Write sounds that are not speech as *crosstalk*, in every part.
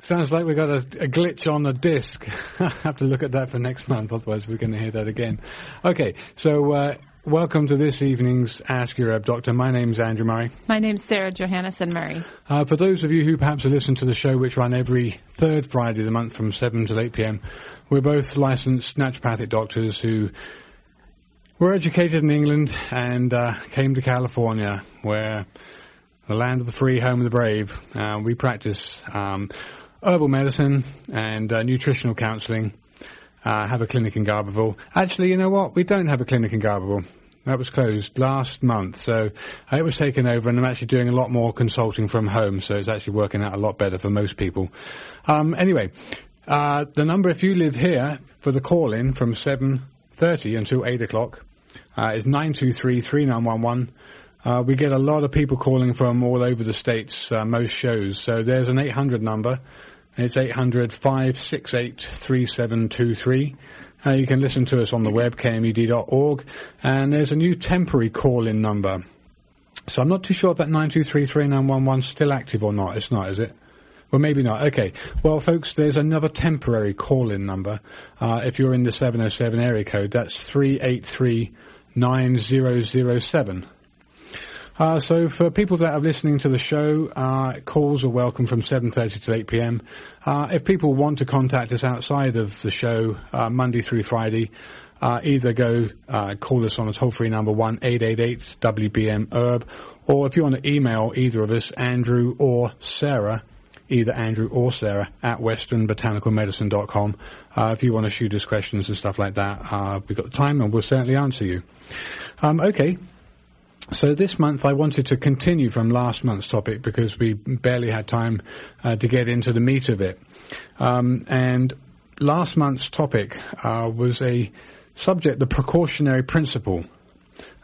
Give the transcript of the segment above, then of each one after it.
Sounds like we've got a, a glitch on the disc. *laughs* I have to look at that for next month, otherwise we're going to hear that again. Okay, so uh, welcome to this evening's Ask Your Herb Doctor. My name's Andrew Murray. My name's Sarah Johannesson Murray. Uh, for those of you who perhaps have listened to the show, which run every third Friday of the month from 7 till 8 p.m., we're both licensed naturopathic doctors who were educated in England and uh, came to California, where the land of the free, home of the brave. Uh, we practice um, herbal medicine and uh, nutritional counselling. Uh, have a clinic in Garberville. Actually, you know what? We don't have a clinic in Garberville. That was closed last month, so it was taken over, and I'm actually doing a lot more consulting from home, so it's actually working out a lot better for most people. Um, anyway, uh, the number if you live here for the call in from 7.30 until 8 o'clock uh, is 923 3911. Uh, we get a lot of people calling from all over the states, uh, most shows. So there's an 800 number. It's 800 568 3723. Uh, you can listen to us on the web, kmud.org. And there's a new temporary call-in number. So I'm not too sure if that 9233911 is still active or not. It's not, is it? Well, maybe not. Okay. Well, folks, there's another temporary call-in number. Uh, if you're in the 707 area code, that's 383 9007. Uh, so for people that are listening to the show, uh, calls are welcome from 7.30 to 8 p.m. Uh, if people want to contact us outside of the show, uh, Monday through Friday, uh, either go uh, call us on a toll-free number 1-888-WBM-HERB, or if you want to email either of us, Andrew or Sarah, either Andrew or Sarah at westernbotanicalmedicine.com. Uh, if you want to shoot us questions and stuff like that, uh, we've got the time and we'll certainly answer you. Um, okay. So this month I wanted to continue from last month's topic because we barely had time uh, to get into the meat of it. Um, and last month's topic uh, was a subject, the precautionary principle.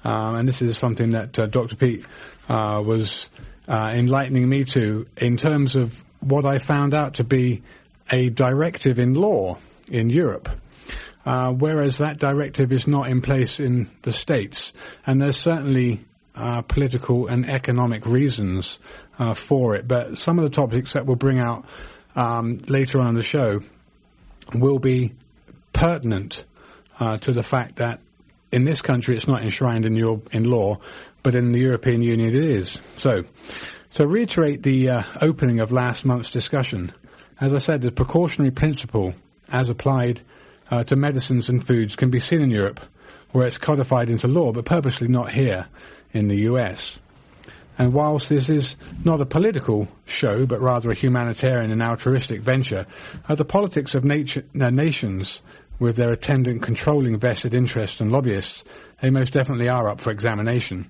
Um, and this is something that uh, Dr. Peat uh, was uh, enlightening me to in terms of what I found out to be a directive in law in Europe. Uh, whereas that directive is not in place in the States. And there's certainly uh, political and economic reasons uh, for it. But some of the topics that we'll bring out um, later on in the show will be pertinent uh, to the fact that in this country it's not enshrined in, your, in law, but in the European Union it is. So, to reiterate the uh, opening of last month's discussion, as I said, the precautionary principle as applied uh, to medicines and foods can be seen in Europe, where it's codified into law, but purposely not here in the US. And whilst this is not a political show, but rather a humanitarian and altruistic venture, the politics of nature, uh, nations, with their attendant controlling vested interests and lobbyists, they most definitely are up for examination.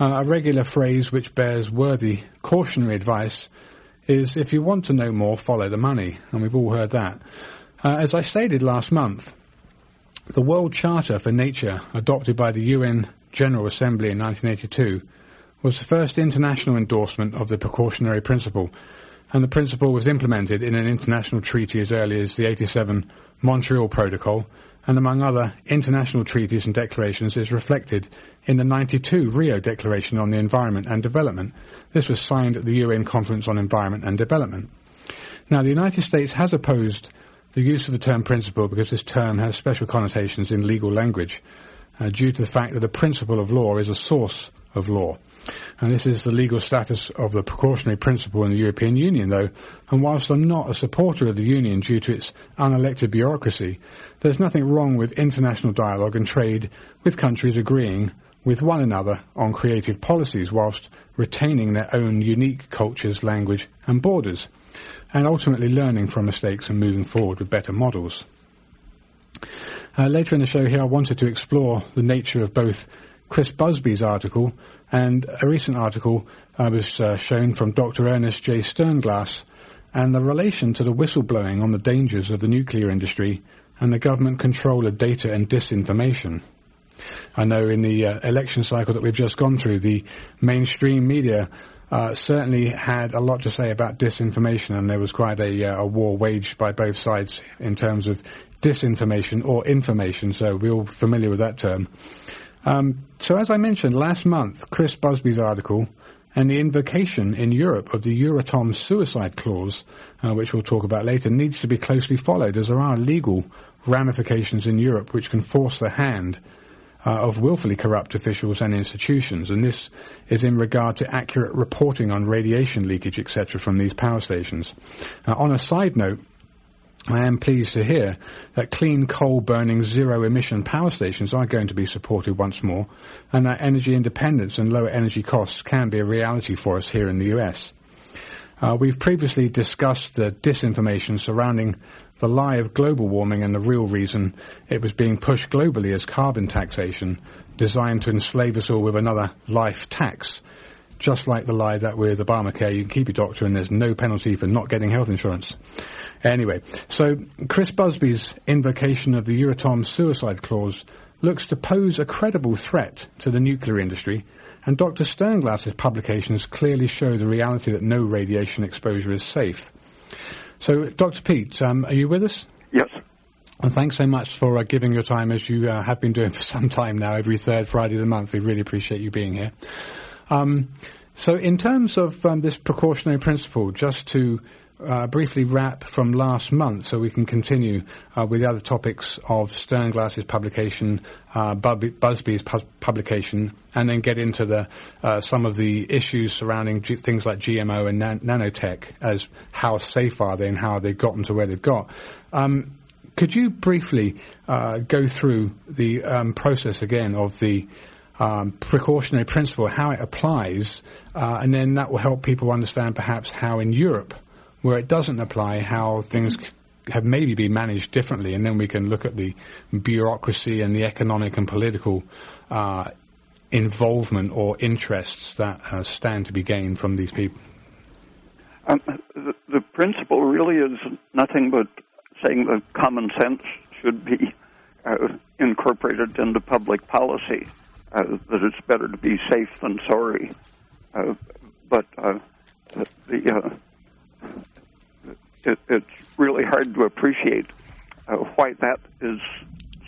Uh, a regular phrase which bears worthy cautionary advice is if you want to know more, follow the money. And we've all heard that. Uh, as I stated last month, the World Charter for Nature, adopted by the UN General Assembly in 1982 was the first international endorsement of the precautionary principle, and the principle was implemented in an international treaty as early as the 87 Montreal Protocol, and among other international treaties and declarations is reflected in the 92 Rio Declaration on the Environment and Development. This was signed at the UN Conference on Environment and Development. Now, the United States has opposed the use of the term principle because this term has special connotations in legal language uh, due to the fact that the principle of law is a source of law. And this is the legal status of the precautionary principle in the European Union, though. And whilst I'm not a supporter of the Union due to its unelected bureaucracy, there's nothing wrong with international dialogue and trade with countries agreeing with one another on creative policies whilst retaining their own unique cultures, language and borders, and ultimately learning from mistakes and moving forward with better models. Uh, later in the show here, I wanted to explore the nature of both Chris Busby's article and a recent article uh, was uh, shown from Dr. Ernest J. Sternglass and the relation to the whistleblowing on the dangers of the nuclear industry and the government control of data and disinformation. I know in the uh, election cycle that we've just gone through, the mainstream media uh, certainly had a lot to say about disinformation, and there was quite a, uh, a, war waged by both sides in terms of disinformation or information, so we're all familiar with that term. Um, so as I mentioned last month, Chris Busby's article And the invocation in Europe of the Euratom suicide clause, uh, which we'll talk about later, needs to be closely followed as there are legal ramifications in Europe which can force the hand uh, of willfully corrupt officials and institutions. And this is in regard to accurate reporting on radiation leakage, etc., from these power stations. Uh, on a side note, I am pleased to hear that clean coal burning zero emission power stations are going to be supported once more and that energy independence and lower energy costs can be a reality for us here in the US. Uh, we've previously discussed the disinformation surrounding the lie of global warming and the real reason it was being pushed globally as carbon taxation designed to enslave us all with another life tax just like the lie that with Obamacare you can keep your doctor and there's no penalty for not getting health insurance. Anyway, so Chris Busby's invocation of the Euratom suicide clause looks to pose a credible threat to the nuclear industry, and Dr. Sternglass's publications clearly show the reality that no radiation exposure is safe. So, Dr. Peat, um, are you with us? Yes. And thanks so much for uh, giving your time as you uh, have been doing for *laughs* some time now, every third Friday of the month. We really appreciate you being here. Um, so, in terms of um, this precautionary principle, just to uh, briefly wrap from last month, so we can continue uh, with the other topics of Sternglass's publication, uh, Busby's pu- publication, and then get into the uh, some of the issues surrounding G- things like GMO and nan- nanotech, as how safe are they and how they've gotten to where they've got. Um, could you briefly uh, go through the um, process again of the um, precautionary principle, how it applies, uh, and then that will help people understand perhaps how in Europe, where it doesn't apply, how things have maybe been managed differently, and then we can look at the bureaucracy and the economic and political uh, involvement or interests that uh, stand to be gained from these people. Um, the, the principle really is nothing but saying that common sense should be uh, incorporated into public policy uh, that it's better to be safe than sorry. Uh, but uh, the uh, it, it's really hard to appreciate uh, why that is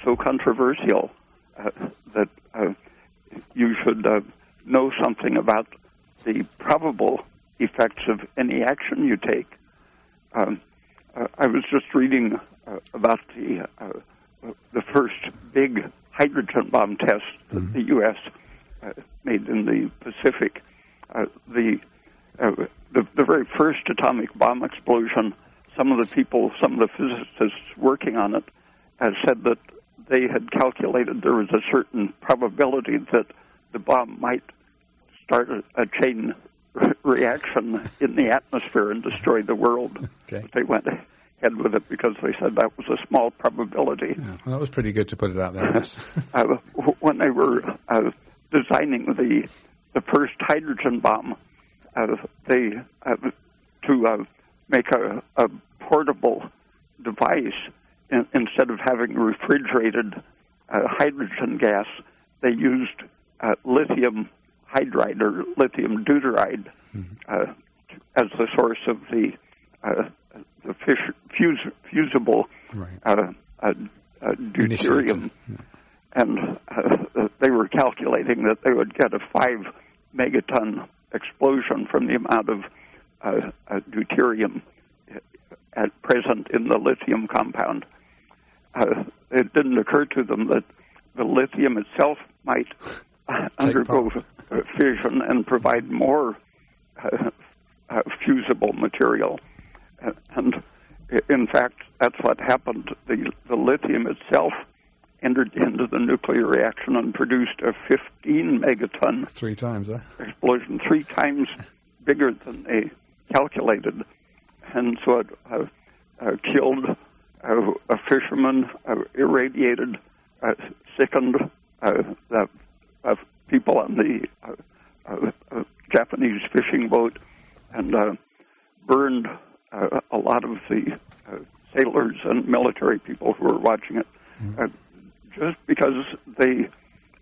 so controversial. Uh, that you should know something about the probable effects of any action you take. Um, I was just reading about the the first big hydrogen bomb test that mm-hmm. the U.S. Uh, made in the Pacific. Uh, the, uh, the the very first atomic bomb explosion. Some of the people, some of the physicists working on it, have said that they had calculated there was a certain probability that the bomb might start a, a chain re- *laughs* reaction in the atmosphere and destroy the world. *laughs* Okay. But they went ahead with it because they said that was a small probability. Yeah, well, that was pretty good to put it out there. *laughs* uh, when they were uh, designing the the first hydrogen bomb, uh, they uh, to uh, make a, a, portable device in, instead of having refrigerated uh, hydrogen gas, they used lithium hydride or lithium deuteride mm-hmm. as the source of the the fish, fuse, fusible right. uh, uh, uh, deuterium. Yeah. And uh, they were calculating that they would get a five megaton explosion from the amount of uh, uh, deuterium at present in the lithium compound. it didn't occur to them that the lithium itself might undergo fission and provide more fusible material. And in fact, that's what happened. The, the lithium itself entered into the nuclear reaction and produced a 15 megaton three times huh? explosion, three times bigger than they calculated, and so it uh, uh, killed uh, a fisherman, uh, irradiated, uh, sickened uh, the people on the Japanese fishing boat, and burned uh, a lot of the uh, sailors and military people who were watching it, mm-hmm. uh, just because they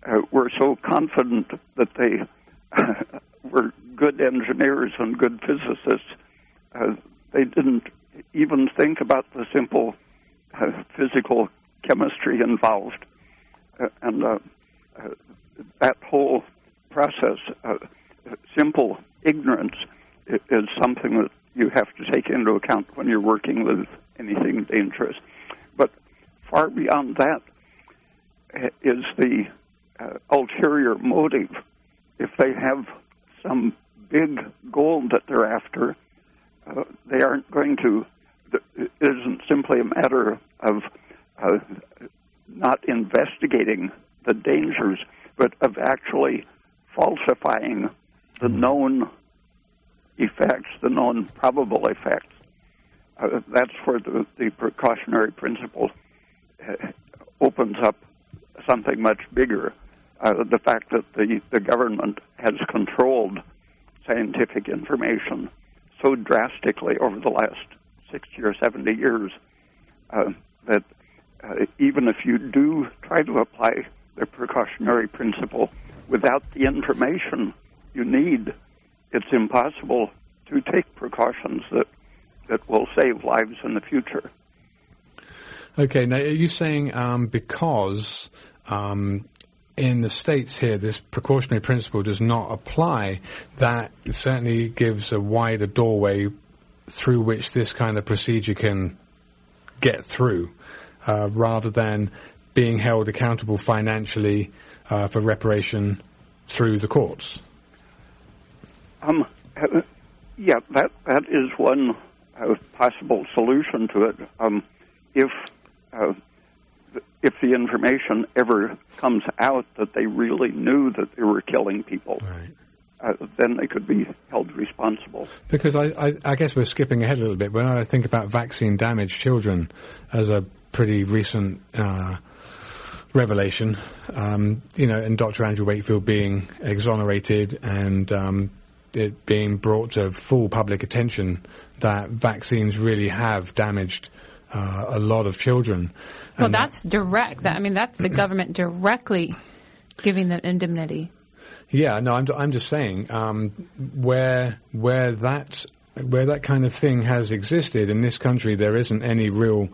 uh, were so confident that they *laughs* were good engineers and good physicists, uh, they didn't even think about the simple uh, physical chemistry involved, uh, and uh, uh, that whole process, uh, simple ignorance is something that you have to take into account when you're working with anything dangerous. But far beyond that is the uh, ulterior motive. If they have some big goal that they're after, uh, they aren't going to. It isn't simply a matter of uh, not investigating the dangers, but of actually falsifying the mm-hmm. known effects, the known probable effects. Uh, that's where the, the precautionary principle uh, opens up something much bigger. Uh, the fact that the, the government has controlled scientific information so drastically over the last 60 or 70 years uh, that uh, even if you do try to apply the precautionary principle without the information you need, it's impossible to take precautions that that will save lives in the future. Okay, now are you saying um, because um, in the states here this precautionary principle does not apply, that certainly gives a wider doorway through which this kind of procedure can get through, uh, rather than being held accountable financially uh, for reparation through the courts? Um, yeah, that that is one uh, possible solution to it. Um, if uh, if the information ever comes out that they really knew that they were killing people, right. uh, then they could be held responsible. Because I, I, I, guess we're skipping ahead a little bit. When I think about vaccine damaged children as a pretty recent uh, revelation, um, you know, and Dr. Andrew Wakefield being exonerated and um, it being brought to full public attention that vaccines really have damaged uh, a lot of children. Well, and that's direct. That, I mean, that's the government directly giving the indemnity. Yeah, no, I'm, I'm just saying um, where where that where that kind of thing has existed in this country, there isn't any real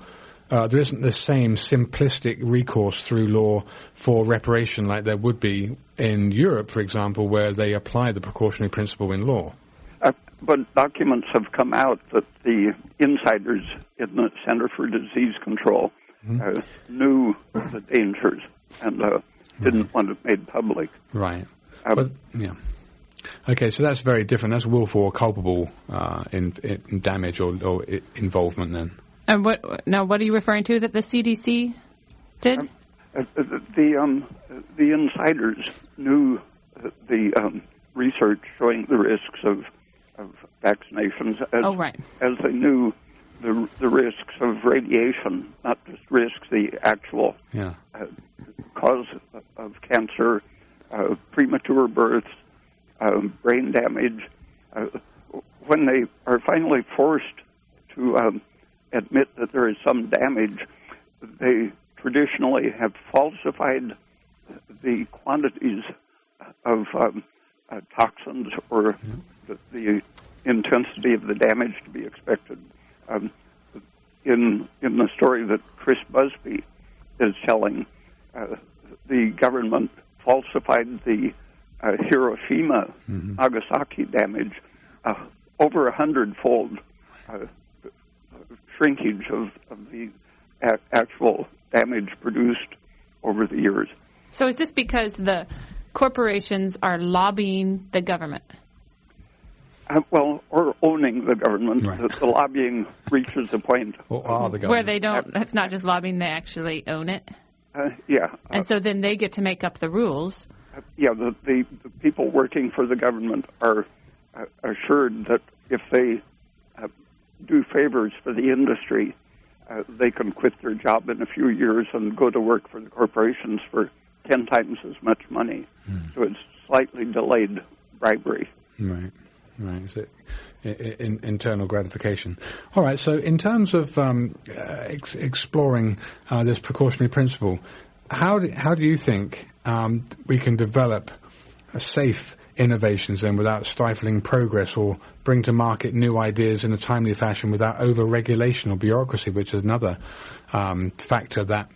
uh, there isn't the same simplistic recourse through law for reparation like there would be in Europe, for example, where they apply the precautionary principle in law. Uh, but documents have come out that the insiders in the Center for Disease Control mm-hmm. uh, knew the dangers and uh, didn't right. want it made public. Right. Um, but, yeah. Okay, so that's very different. That's willful or culpable uh, in, in, damage or, or involvement then. And what now? What are you referring to that the CDC did? Um, uh, the um, the insiders knew the um, research showing the risks of of vaccinations as, oh, right. as they knew the the risks of radiation, not just risks, the actual yeah. uh, cause of cancer, uh, premature births, uh, brain damage. Uh, when they are finally forced to um, admit that there is some damage, they traditionally have falsified the quantities of um, uh, toxins or the, the, intensity of the damage to be expected. Um, in in the story that Chris Busby is telling, uh, the government falsified the uh, Hiroshima mm-hmm. Nagasaki damage uh, over a hundredfold uh, shrinkage of, of the a- actual damage produced over the years. So is this because the corporations are lobbying the government? Uh, well, or owning the government. Right. The, the, lobbying reaches a point well, *laughs* the where they don't. That's not just lobbying; they actually own it. Uh, yeah. And so then they get to make up the rules. Uh, yeah, the, the, the people working for the government are uh, assured that if they uh, do favors for the industry, uh, they can quit their job in a few years and go to work for the corporations for 10 times as much money. Mm. So it's slightly delayed bribery. Right. Right, is it in, internal gratification? All right. So, in terms of um, uh, ex- exploring uh, this precautionary principle, how do, how do you think um, we can develop a safe innovations then without stifling progress or bring to market new ideas in a timely fashion without over-regulation or bureaucracy, which is another um, factor that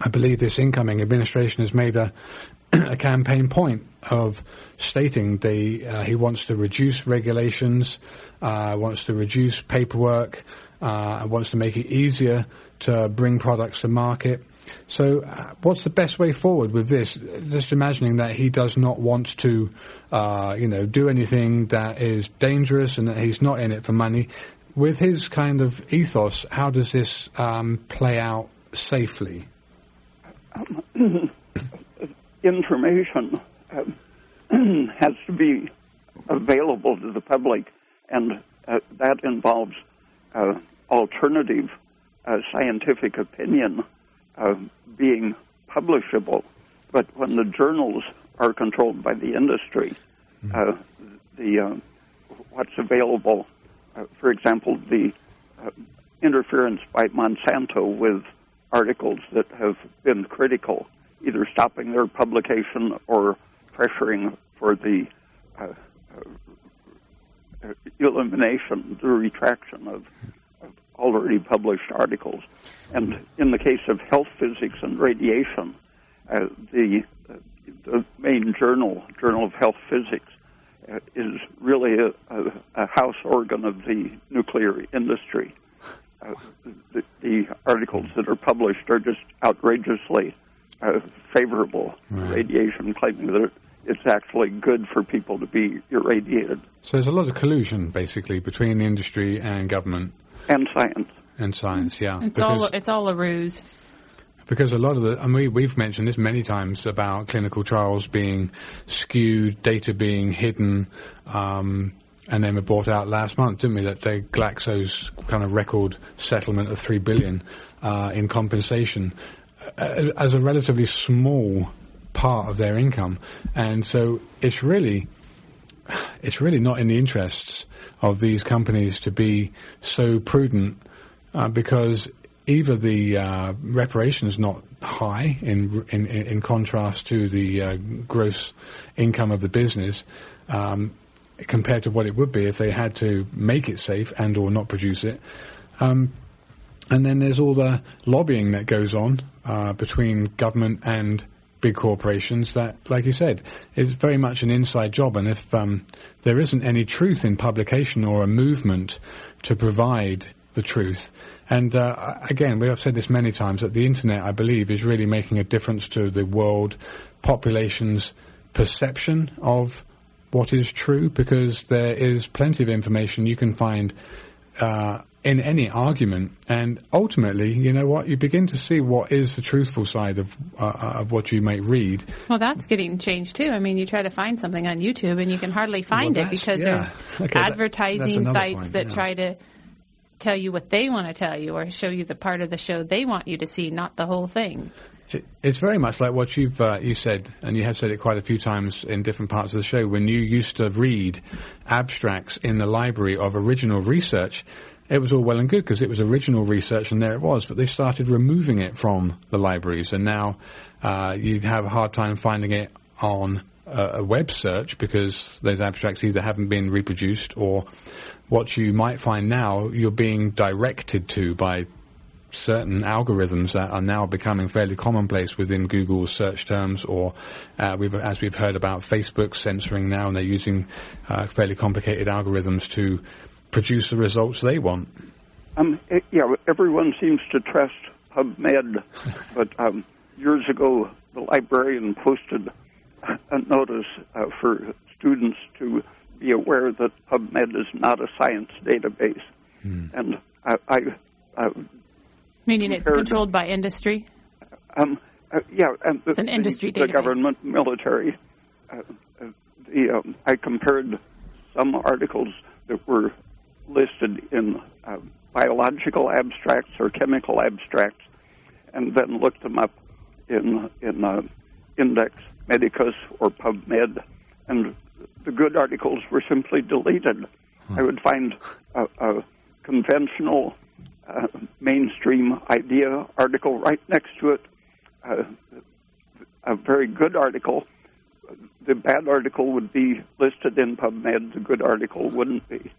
I believe this incoming administration has made a *clears throat* a campaign point of stating the uh, he wants to reduce regulations, uh, wants to reduce paperwork, uh, wants to make it easier to bring products to market. So, uh, what's the best way forward with this? Just imagining that he does not want to, uh, you know, do anything that is dangerous and that he's not in it for money. With his kind of ethos, how does this um, play out safely? *coughs* Information uh, *coughs* has to be available to the public, and uh, that involves uh, alternative uh, scientific opinion uh, being publishable. But when the journals are controlled by the industry, uh, the uh, what's available, uh, for example, the uh, interference by Monsanto with articles that have been critical, either stopping their publication or pressuring for the uh, uh, elimination, the retraction of already published articles. And in the case of health physics and radiation, uh, the, uh, the main journal, Journal of Health Physics, uh, is really a, a, a, house organ of the nuclear industry. Uh, the, the, articles that are published are just outrageously uh, favorable right. radiation, claiming that it's actually good for people to be irradiated. So there's a lot of collusion, basically, between the industry and government. And science. And science, yeah. It's all it's all a ruse. Because a lot of the, and we, we've mentioned this many times about clinical trials being skewed, data being hidden, um, and then we brought out last month, didn't we, that they Glaxo's kind of record settlement of three billion uh, in compensation uh, as a relatively small part of their income, and so it's really it's really not in the interests of these companies to be so prudent uh, because either the uh, reparation is not high in, in in contrast to the uh, gross income of the business um, compared to what it would be if they had to make it safe and or not produce it. Um, and then there's all the lobbying that goes on uh, between government and big corporations that, like you said, is very much an inside job. And if um, there isn't any truth in publication or a movement to provide the truth, and uh, again, we have said this many times that the internet, I believe, is really making a difference to the world population's perception of what is true because there is plenty of information you can find uh, in any argument. And ultimately, you know what? You begin to see what is the truthful side of uh, of what you might read. Well, that's getting changed too. I mean, you try to find something on YouTube and you can hardly find well, it because yeah. there's *laughs* okay, advertising that, sites point, that yeah. try to tell you what they want to tell you or show you the part of the show they want you to see, not the whole thing. It's very much like what you've uh, you said, and you have said it quite a few times in different parts of the show. When you used to read abstracts in the library of original research, it was all well and good because it was original research and there it was, but they started removing it from the libraries and now uh, you'd have a hard time finding it on a, a web search because those abstracts either haven't been reproduced or what you might find now you're being directed to by certain algorithms that are now becoming fairly commonplace within Google's search terms, or uh, we've, as we've heard about Facebook censoring now, and they're using uh, fairly complicated algorithms to produce the results they want. Um, it, yeah, everyone seems to trust PubMed, *laughs* but um, years ago the librarian posted a notice uh, for students to be aware that PubMed is not a science database, hmm. and I, I, I meaning it's controlled by industry. Um, uh, yeah, and the, it's an industry the, the government, military. Uh, uh, the, um, I compared some articles that were listed in uh, biological abstracts or chemical abstracts, and then looked them up in in uh, Index Medicus or PubMed, and the good articles were simply deleted. Hmm. I would find a, a conventional uh, mainstream idea article right next to it, uh, a very good article. The bad article would be listed in PubMed. The good article wouldn't be.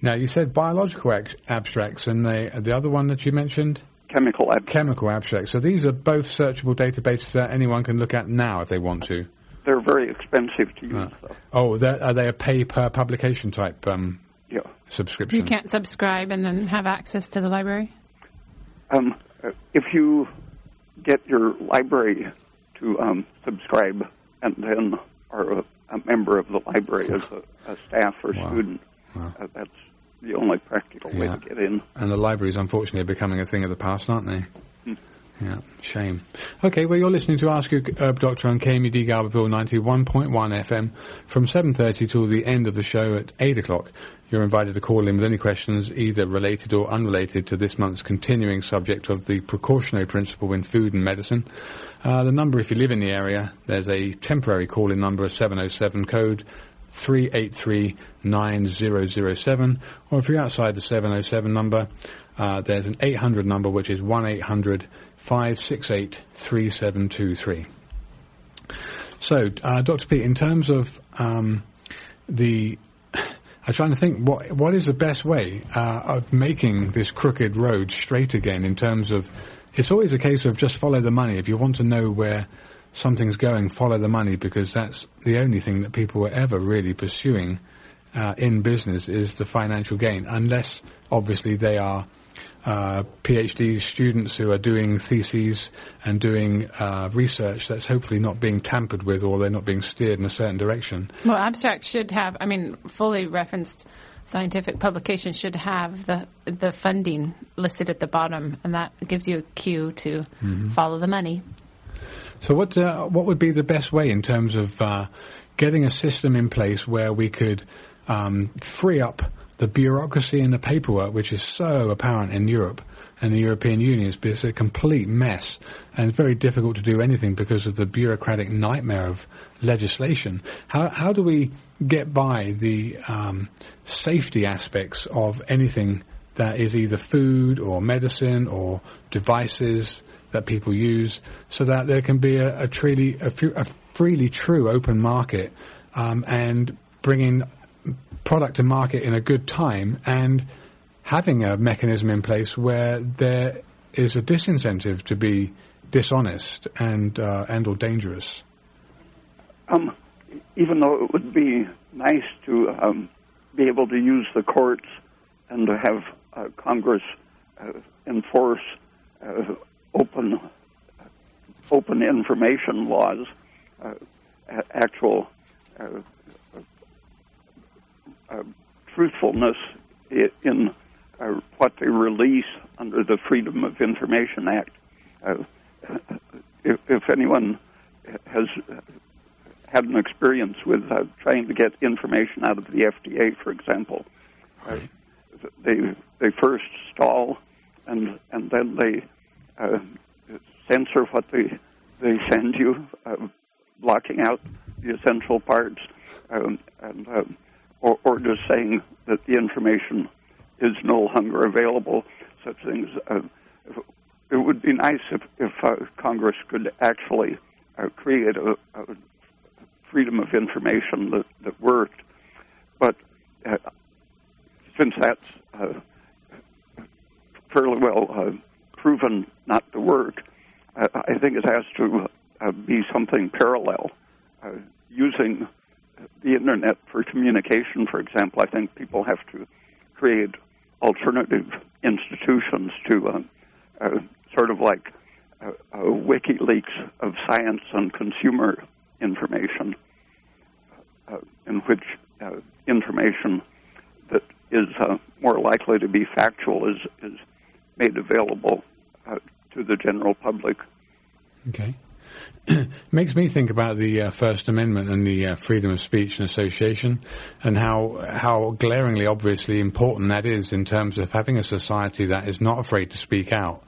Now, you said biological abstracts, and the the other one that you mentioned? chemical abstract. Chemical abstract. So these are both searchable databases that anyone can look at now if they want to. They're very expensive to use. Uh, oh, are they a pay per publication type um, yeah. subscription? You can't subscribe and then have access to the library. Um, if you get your library to um, subscribe and then are a, a, member of the library as a, a staff or wow. student, wow. Uh, that's the only practical yeah. way to get in. And the libraries, unfortunately, are becoming a thing of the past, aren't they? Hmm. Yeah, shame. Okay, well, you're listening to Ask Your Herb Doctor on KMUD Garberville 91.1 FM from 7.30 till the end of the show at 8 o'clock. You're invited to call in with any questions, either related or unrelated to this month's continuing subject of the precautionary principle in food and medicine. Uh, the number, if you live in the area, there's a temporary call-in number of 707 code 383-9007, or if you're outside the 707 number, uh, there's an 800 number which is 1-800-568-3723. So, uh, Dr. Peat, in terms of um, the I'm trying to think what what is the best way uh, of making this crooked road straight again. In terms of, it's always a case of just follow the money. If you want to know where something's going, follow the money because that's the only thing that people were ever really pursuing uh, in business is the financial gain, unless obviously they are uh, PhD students who are doing theses and doing uh, research that's hopefully not being tampered with or they're not being steered in a certain direction. Well, abstract should have, I mean, fully referenced scientific publication should have the the funding listed at the bottom, and that gives you a cue to mm-hmm. follow the money. So, what uh, what would be the best way in terms of uh, getting a system in place where we could um, free up the bureaucracy and the paperwork, which is so apparent in Europe and the European Union, is a complete mess, and it's very difficult to do anything because of the bureaucratic nightmare of legislation. How how do we get by the um, safety aspects of anything that is either food or medicine or devices that people use, so that there can be a, a truly a, freely true open market um, and bringing product to market in a good time and having a mechanism in place where there is a disincentive to be dishonest and uh, and or dangerous. Um, even though it would be nice to um, be able to use the courts and to have uh, Congress uh, enforce uh, open open information laws, uh, actual uh, uh, truthfulness in uh, what they release under the Freedom of Information Act. Uh, if, if, anyone has had an experience with trying to get information out of the FDA, for example, they they first stall and and then they uh, censor what they they send you, uh, blocking out the essential parts, um, and uh, or, or, just saying that the information is no longer available. Such things. Uh, it would be nice if, if uh, Congress could actually uh, create a, a, freedom of information that, that worked, but since that's fairly well proven not to work, I think it has to uh, be something parallel. Uh, using the internet for communication, for example, I think people have to create alternative institutions to uh, uh sort of like uh, uh, WikiLeaks of science and consumer information, in which information that is more likely to be factual is, is made available to the general public. Okay. *clears throat* Makes me think about the uh, First Amendment and the uh, freedom of speech and association, and how how glaringly, obviously important that is in terms of having a society that is not afraid to speak out,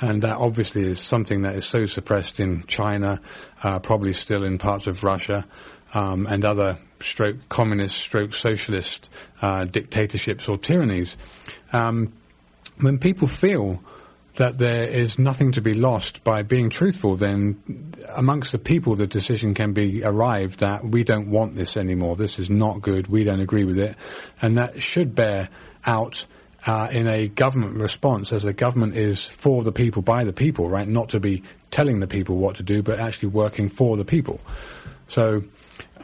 and that obviously is something that is so suppressed in China, uh, probably still in parts of Russia, um, and other stroke communist, stroke socialist uh, dictatorships or tyrannies. Um, when people feel that there is nothing to be lost by being truthful, then amongst the people the decision can be arrived that we don't want this anymore. This is not good. We don't agree with it. And that should bear out uh, in a government response, as the government is for the people, by the people, right? Not to be telling the people what to do, but actually working for the people. So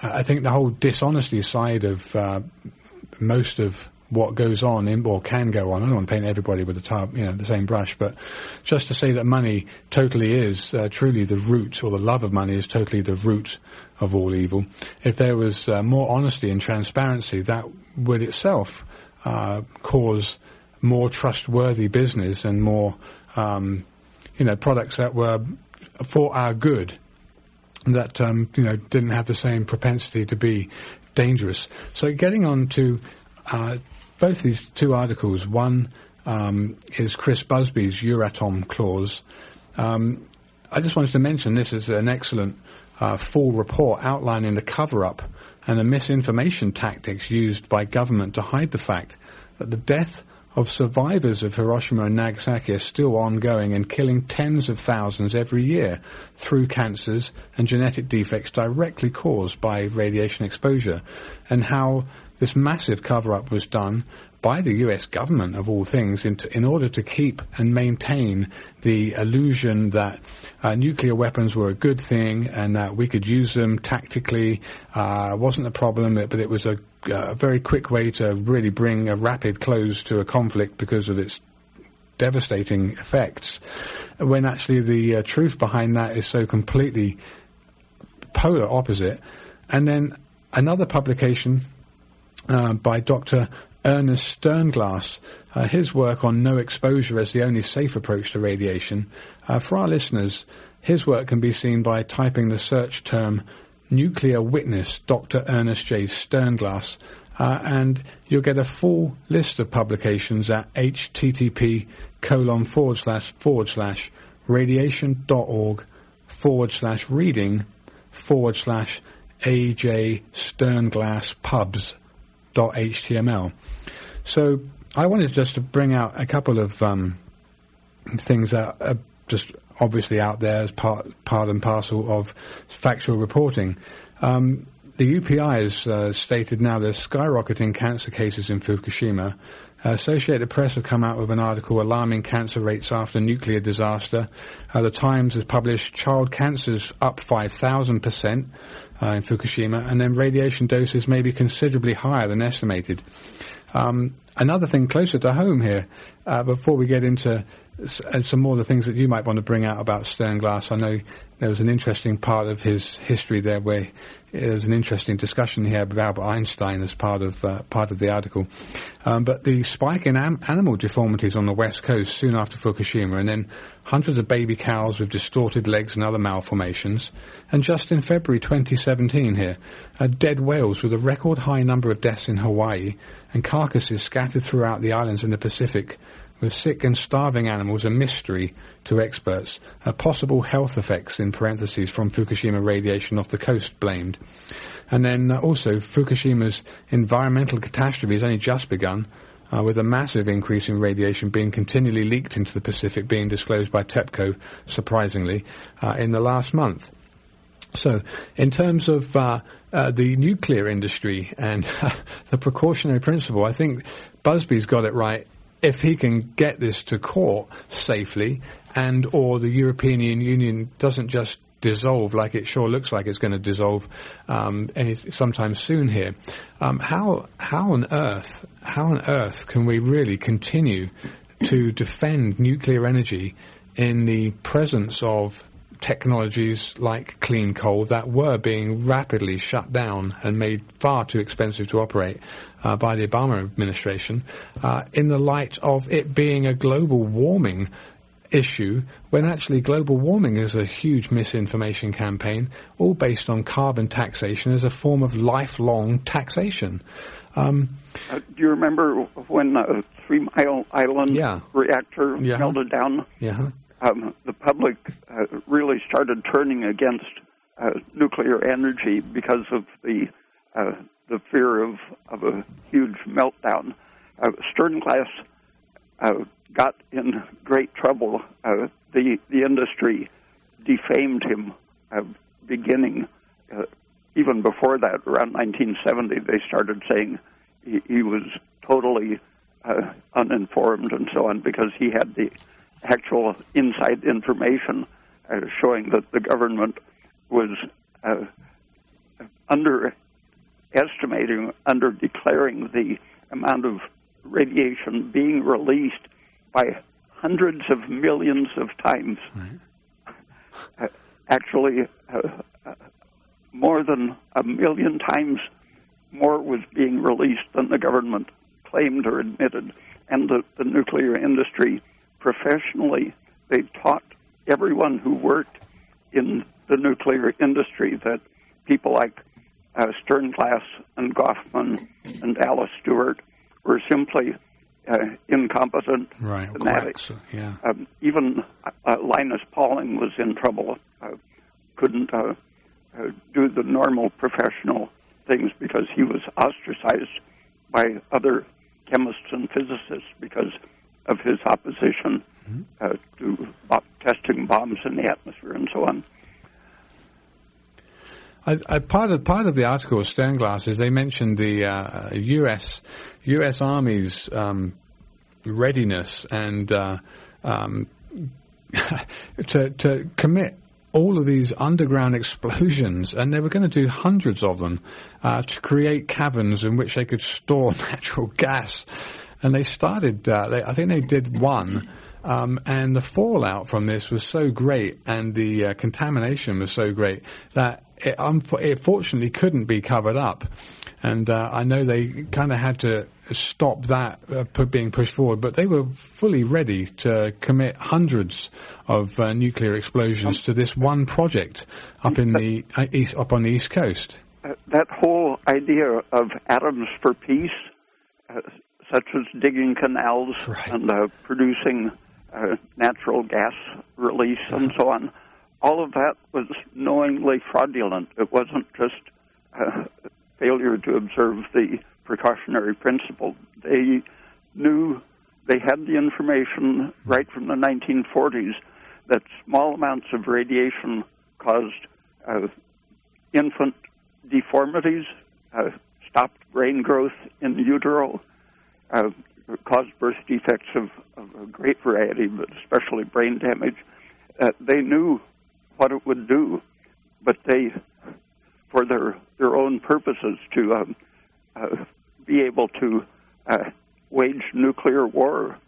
I think the whole dishonesty side of uh, most of what goes on in, or can go on. I don't want to paint everybody with the tar, you know, the same brush, but just to say that money totally is uh, truly the root, or the love of money is totally the root of all evil. If there was uh, more honesty and transparency, that would itself uh, cause more trustworthy business and more, um, you know, products that were for our good that um, you know didn't have the same propensity to be dangerous. So getting on to uh, both these two articles. One um, is Chris Busby's Euratom clause. Um, I just wanted to mention this is an excellent uh, full report outlining the cover-up and the misinformation tactics used by government to hide the fact that the death of survivors of Hiroshima and Nagasaki are still ongoing and killing tens of thousands every year through cancers and genetic defects directly caused by radiation exposure, and how this massive cover-up was done by the US government, of all things, in, in order to keep and maintain the illusion that uh, nuclear weapons were a good thing and that we could use them tactically. Uh, wasn't a problem, but it was a, a very quick way to really bring a rapid close to a conflict because of its devastating effects. When actually the uh, truth behind that is so completely polar opposite. And then another publication uh, by Dr. Ernest Sternglass, uh, his work on no exposure as the only safe approach to radiation. Uh, for our listeners, his work can be seen by typing the search term nuclear witness Dr. Ernest J. Sternglass, uh, and you'll get a full list of publications at http colon forward slash forward slash radiation.org forward slash reading forward slash AJ Sternglass pubs dot HTML. So I wanted just to bring out a couple of um, things that are just obviously out there as part part and parcel of factual reporting. Um, the UPI has uh, stated now there's skyrocketing cancer cases in Fukushima. Uh, Associated Press have come out with an article alarming cancer rates after nuclear disaster. Uh, the Times has published child cancers up 5,000% uh, in Fukushima, and then radiation doses may be considerably higher than estimated. Um, another thing closer to home here, uh, before we get into some more of the things that you might want to bring out about Sternglass. I know there was an interesting part of his history there where there was an interesting discussion here with Albert Einstein as part of uh, part of the article. Um, but the spike in am- animal deformities on the west coast soon after Fukushima, and then hundreds of baby cows with distorted legs and other malformations. And just in February 2017 here, uh, dead whales with a record high number of deaths in Hawaii and carcasses scattered throughout the islands in the Pacific with sick and starving animals a mystery to experts, a possible health effects in parentheses from Fukushima radiation off the coast blamed. And then uh, also Fukushima's environmental catastrophe has only just begun, uh, with a massive increase in radiation being continually leaked into the Pacific being disclosed by TEPCO, surprisingly, uh, in the last month. So, in terms of uh, uh, the nuclear industry and *laughs* the precautionary principle, I think Busby's got it right if he can get this to court safely and or the European Union doesn't just dissolve like it sure looks like it's going to dissolve um, any sometime soon here. Um, how how on earth how on earth can we really continue to defend nuclear energy in the presence of technologies like clean coal that were being rapidly shut down and made far too expensive to operate uh, by the Obama administration uh, in the light of it being a global warming issue when actually global warming is a huge misinformation campaign all based on carbon taxation as a form of lifelong taxation. Um, uh, do you remember when the Three Mile Island yeah. reactor yeah. melted down? Yeah um, the public uh, really started turning against uh, nuclear energy because of the uh, the fear of, of a huge meltdown. Uh, Sternglass uh, got in great trouble. Uh, the the industry defamed him uh, beginning uh, even before that, around 1970. They started saying he, he was totally uh, uninformed and so on because he had the actual inside information uh, showing that the government was uh, underestimating, under declaring the amount of radiation being released by hundreds of millions of times. Right. Uh, actually, uh, uh, more than a million times more was being released than the government claimed or admitted. And the, the nuclear industry, professionally, they taught everyone who worked in the nuclear industry that people like uh, Sternglass and Gofman and Alice Stewart were simply uh, incompetent, right, fanatics. yeah. Um, even uh, Linus Pauling was in trouble. Uh, couldn't uh, uh, do the normal professional things because he was ostracized by other chemists and physicists because of his opposition mm-hmm. uh, to bo- testing bombs in the atmosphere and so on. I, I, part of part of the article of Sternglass is they mentioned the uh, U.S. U.S. Army's um, readiness and uh, um, *laughs* to to commit all of these underground explosions, and they were going to do hundreds of them uh, to create caverns in which they could store *laughs* natural gas. And they started, uh, they, I think they did one, um, and the fallout from this was so great, and the uh, contamination was so great that it, um, it fortunately couldn't be covered up. And uh, I know they kind of had to stop that uh, being pushed forward, but they were fully ready to commit hundreds of uh, nuclear explosions to this one project up in the uh, east, up on the east coast. Uh, that whole idea of atoms for peace, uh, such as digging canals right. and producing natural gas release and so on all of that was knowingly fraudulent. It wasn't just a failure to observe the precautionary principle. They knew they had the information right from the 1940s that small amounts of radiation caused uh, infant deformities, uh, stopped brain growth in utero, uh, caused birth defects of, of, a great variety, but especially brain damage. Uh, they knew what it would do, but they, for their their own purposes, to um, uh, be able to uh, wage nuclear war,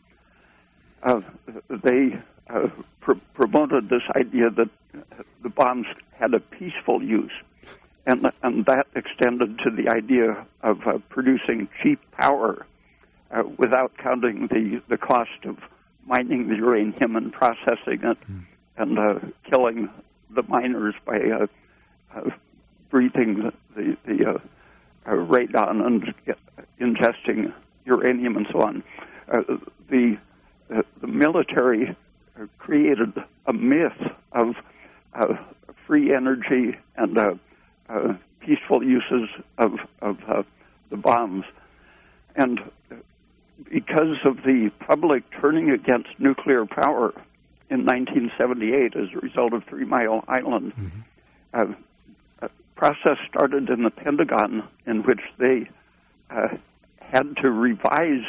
uh, they uh, pr- promoted this idea that the bombs had a peaceful use, and and that extended to the idea of uh, producing cheap power uh, without counting the the cost of mining the uranium and processing it. Mm and uh, killing the miners by uh, uh, breathing the, the uh, uh, radon and ingesting uranium and so on. Uh, the uh, the military created a myth of uh, free energy and uh, uh, peaceful uses of of uh, the bombs, and because of the public turning against nuclear power, in 1978 as a result of Three Mile Island. Mm-hmm. Uh, a process started in the Pentagon in which they uh, had to revise,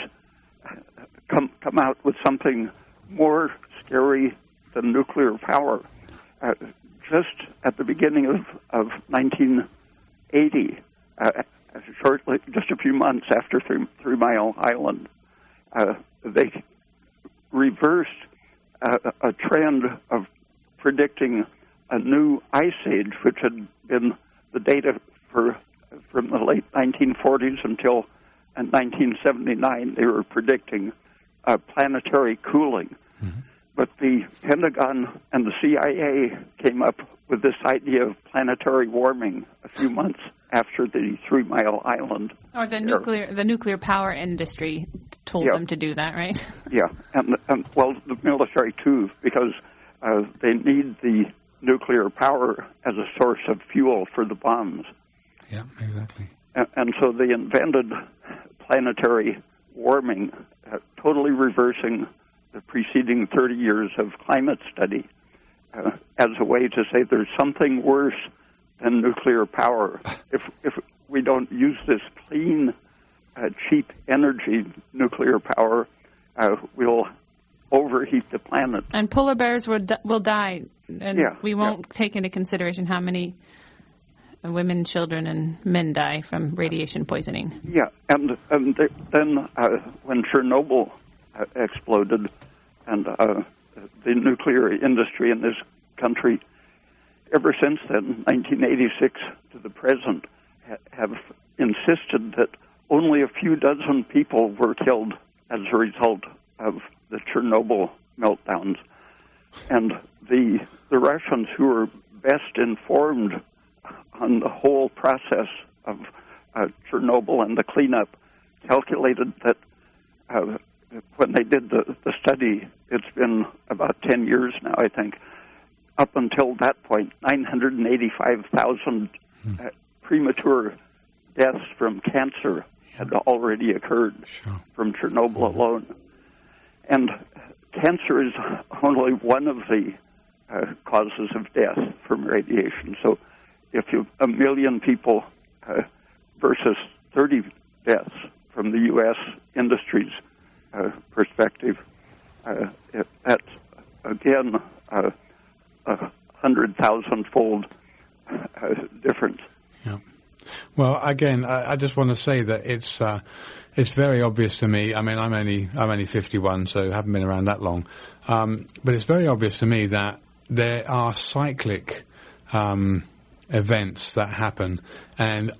come come out with something more scary than nuclear power. Uh, just at the beginning of, of 1980, uh, shortly, just a few months after Three, Three Mile Island, uh, they reversed a, a trend of predicting a new ice age, which had been the data for from the late 1940s until 1979. They were predicting uh, planetary cooling. Mm-hmm. But the Pentagon and the CIA came up with this idea of planetary warming a few months after the Three Mile Island. Or the nuclear the nuclear power industry told yeah. them to do that, right? *laughs* yeah, and, and well, the military too, because uh, they need the nuclear power as a source of fuel for the bombs. Yeah, exactly. And, and so they invented planetary warming, uh, totally reversing the preceding 30 years of climate study uh, as a way to say there's something worse than nuclear power. If if we don't use this clean, uh, cheap energy, nuclear power, uh, we'll overheat the planet. And polar bears will will die, and yeah, we won't yeah. take into consideration how many women, children, and men die from radiation poisoning. Yeah, and, and then uh, when Chernobyl exploded, and uh, the nuclear industry in this country, ever since then, 1986 to the present, ha- have insisted that only a few dozen people were killed as a result of the Chernobyl meltdowns. And the the Russians who were best informed on the whole process of uh, Chernobyl and the cleanup calculated that uh, when they did the, the study, it's been about 10 years now, I think. Up until that point, 985,000 hmm. uh, premature deaths from cancer had already occurred sure. from Chernobyl mm-hmm. alone. And cancer is only one of the uh, causes of death from radiation. So if you a million people uh, versus 30 deaths from the U.S. industries perspective, uh, it, that's again uh, a hundred thousand fold uh, difference. Yeah. Well, again, I, I, just want to say that it's uh, it's very obvious to me. I mean, I'm only I'm only 51, so haven't been around that long. Um, but it's very obvious to me that there are cyclic um, events that happen. And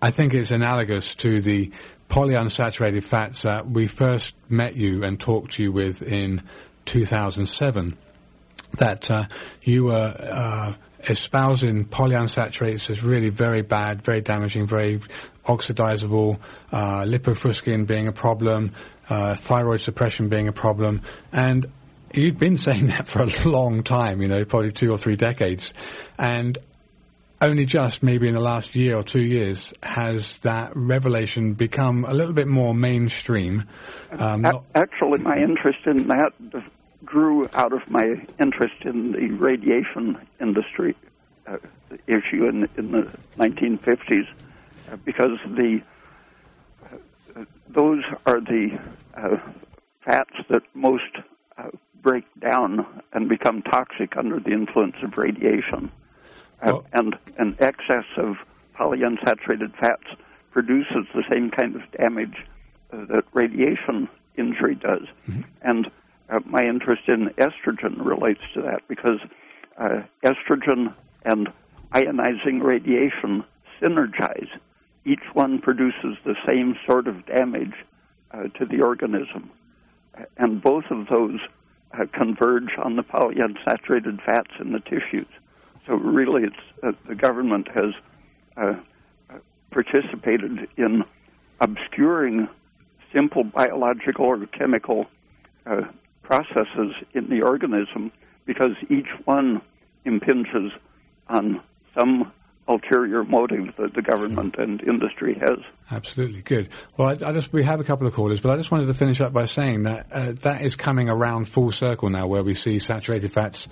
I think it's analogous to the polyunsaturated fats that we first met you and talked to you with in 2007. That uh, you were uh, espousing polyunsaturates as really very bad, very damaging, very oxidizable, uh, lipofuscin being a problem, uh, thyroid suppression being a problem, and you'd been saying *laughs* that for a long time, you know, probably two or three decades. And only just maybe in the last year or two years has that revelation become a little bit more mainstream. Um, Actually, my interest in that grew out of my interest in the radiation industry uh, issue in, in the 1950s, uh, because the those are the uh, fats that most uh, break down and become toxic under the influence of radiation. Uh, and an excess of polyunsaturated fats produces the same kind of damage uh, that radiation injury does. Mm-hmm. And uh, my interest in estrogen relates to that because uh, estrogen and ionizing radiation synergize. Each one produces the same sort of damage uh, to the organism. And both of those uh, converge on the polyunsaturated fats in the tissues. So really, it's uh, the government has uh, participated in obscuring simple biological or chemical uh, processes in the organism because each one impinges on some ulterior motive that the government and industry has. Absolutely good. Well, I, I, just we have a couple of callers, but I just wanted to finish up by saying that uh, that is coming around full circle now, where we see saturated fats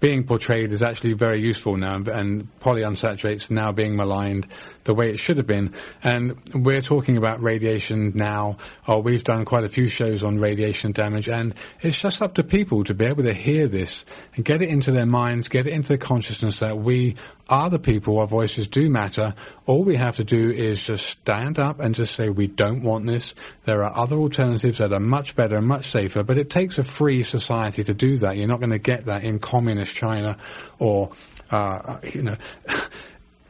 being portrayed as actually very useful now, and polyunsaturates now being maligned the way it should have been. And we're talking about radiation now, or we've done quite a few shows on radiation damage, and it's just up to people to be able to hear this and get it into their minds, get it into their consciousness that we are the people, our voices do matter. All we have to do is just stand up and just say we don't want this. There are other alternatives that are much better and much safer, but it takes a free society to do that. You're not going to get that in communist China or, uh, you know, *laughs*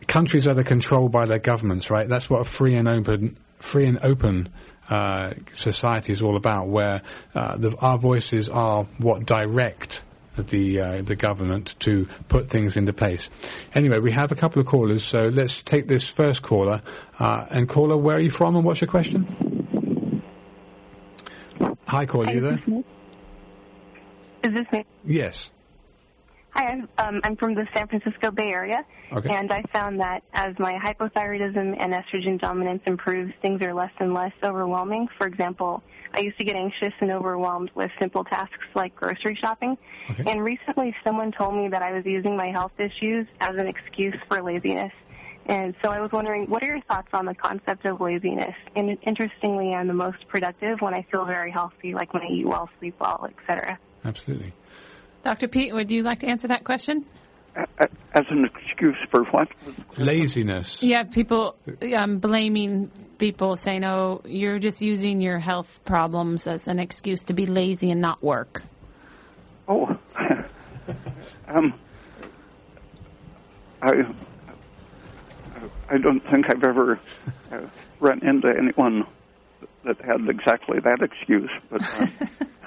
countries that are controlled by their governments, right? That's what a free and open, free and open uh, society is all about, where uh, the, our voices are what direct the uh, the government to put things into place. Anyway, we have a couple of callers, so let's take this first caller. Uh, and caller, where are you from, and what's your question? Hi, caller, you there? Is this me? Yes. Hi, I'm, um, I'm from the San Francisco Bay Area, okay. and I found that as my hypothyroidism and estrogen dominance improves, things are less and less overwhelming. For example, I used to get anxious and overwhelmed with simple tasks like grocery shopping, okay. and recently someone told me that I was using my health issues as an excuse for laziness. And so I was wondering, what are your thoughts on the concept of laziness? And interestingly, I'm the most productive when I feel very healthy, like when I eat well, sleep well, etc. Absolutely. Dr. Peat, would you like to answer that question? As an excuse for what? Laziness. Yeah, people um, blaming people, saying, "Oh, you're just using your health problems as an excuse to be lazy and not work." Oh, *laughs* um, I I don't think I've ever uh, run into anyone that had exactly that excuse, but. Uh, *laughs*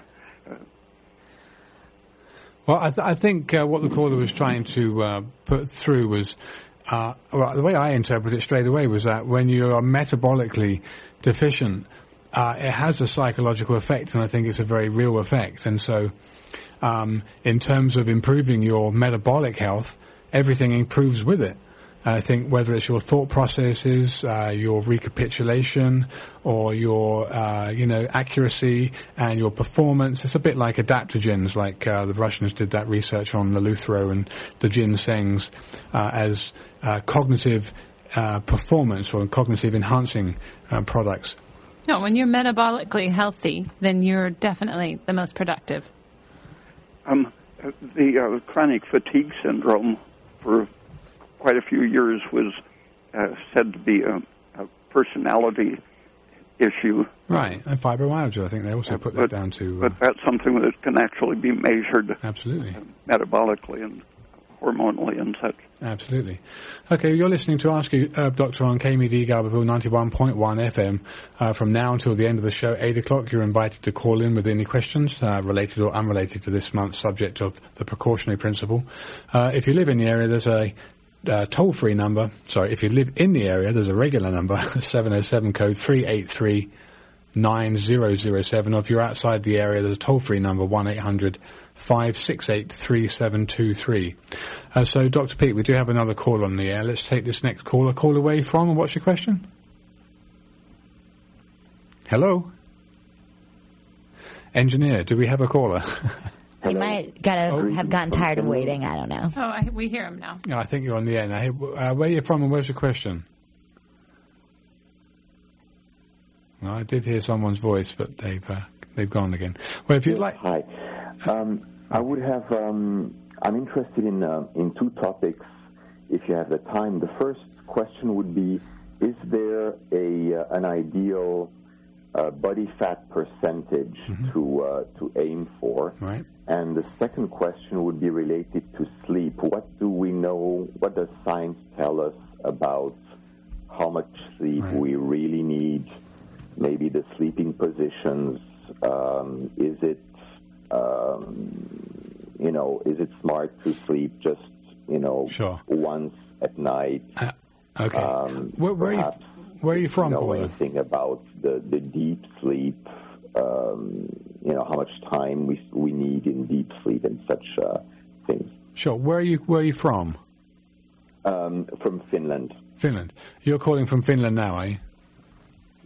well, I, th- I think uh, what the caller was trying to uh, put through was, uh, well, the way I interpret it straight away was that when you are metabolically deficient, it has a psychological effect, and I think it's a very real effect. And so, um, in terms of improving your metabolic health, everything improves with it. I think whether it's your thought processes, uh, your recapitulation, or your uh, you know accuracy and your performance, it's a bit like adaptogens. Like uh, the Russians did that research on the Eleuthero and the ginsengs uh, as uh, cognitive uh, performance or cognitive enhancing products. No, when you're metabolically healthy, then you're definitely the most productive. Um, the chronic fatigue syndrome for quite a few years was uh, said to be a, a, personality issue. Right, and fibromyalgia. I think they also put but, that down to. Uh, but that's something that can actually be measured. Absolutely. Uh, metabolically and hormonally and such. Absolutely. Okay, you're listening to Ask You, uh, Doctor on KMUD Garberville 91.1 FM. Uh, from now until the end of the show, 8 o'clock, you're invited to call in with any questions uh, related or unrelated to this month's subject of the precautionary principle. Uh, if you live in the area, there's a uh, toll free number. Sorry, if you live in the area, there's a regular number, *laughs* 707 code 383 9007. Or if you're outside the area, there's a toll free number, 1 800 568 3723. Uh, so, Dr. Peat, we do have another call on the air. Let's take this next caller. Call away from, and what's your question? Hello? Engineer, do we have a caller? *laughs* He might gotta oh, have gotten tired of waiting. I don't know. Oh, I, we hear him now. Yeah, I think you're on the end. now. Uh, where are you from and where's your question? Well, I did hear someone's voice, but they've uh, they've gone again. Well, if you'd like, hi. Um, I would have. Um, I'm interested in uh, in two topics. If you have the time, the first question would be: Is there a uh, an ideal uh, body fat percentage mm-hmm. to uh, to aim for. Right. And the second question would be related to sleep. What do we know? What does science tell us about how much sleep right. we really need? Maybe the sleeping positions. Um, is it um, you know? Is it smart to sleep just you know sure. once at night? Uh, okay. Um, where, where are you? Where are you from, know anything about the, the deep sleep, um, you know, how much time we, we need in deep sleep and such uh, things. Sure. Where are you, where are you from? Um, from Finland. Finland. You're calling from Finland now, are you?